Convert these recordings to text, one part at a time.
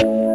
you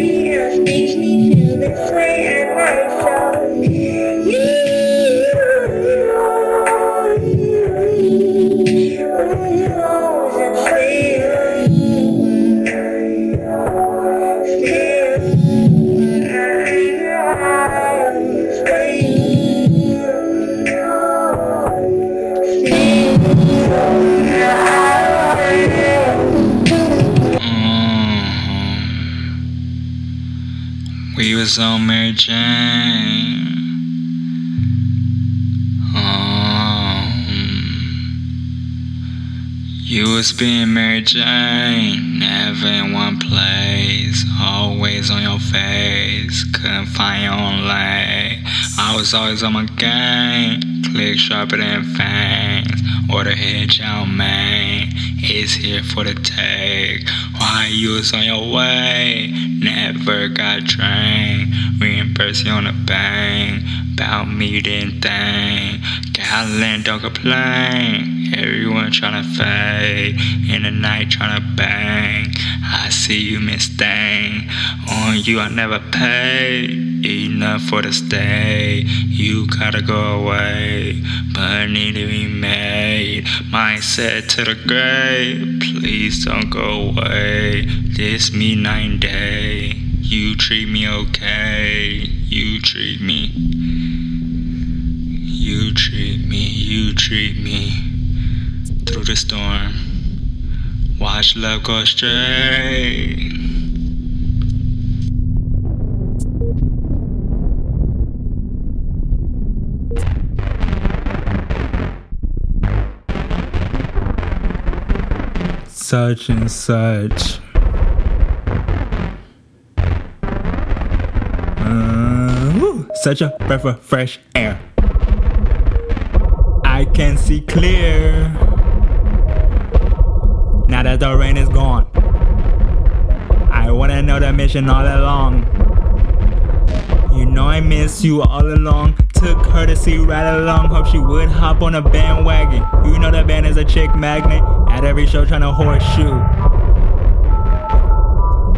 here, me feel the train. We was on Mary Jane. Oh, you was being Mary Jane, never in one place, always on your face, couldn't find your own lane. I was always on my game, click sharper than fangs, order head chow mein, it's here for the take. Why you was on your way, trained, reimburse you on a bank. about me didn't think, Gallon don't complain, everyone tryna fade, in the night tryna bang, I see you miss thing, on you I never paid enough for the stay. You gotta go away, but need to be made. Mindset to the grave, please don't go away. This me nine day. You treat me okay. You treat me. You treat me. You treat me through the storm. Watch love go straight. such and such. Such a breath of fresh air. I can see clear. Now that the rain is gone, I wanna know the mission all along. You know I miss you all along. Took her to see right along. Hope she would hop on a bandwagon. You know the band is a chick magnet. At every show trying to horseshoe.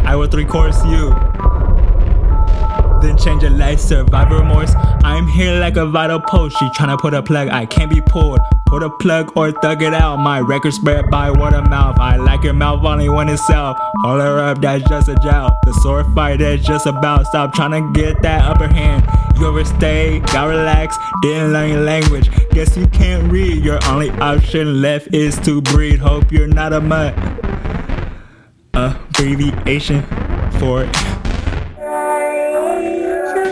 I will three course you. Then change your life, survivor remorse. I'm here like a vital post. She tryna put a plug, I can't be pulled. Pull the plug or thug it out. My record spread by word of mouth. I like your mouth only when it's out. Hold her up, that's just a jout. The sword fight is just about. Stop trying to get that upper hand. You overstayed, got relaxed, didn't learn your language. Guess you can't read. Your only option left is to breathe. Hope you're not a mutt. Abbreviation for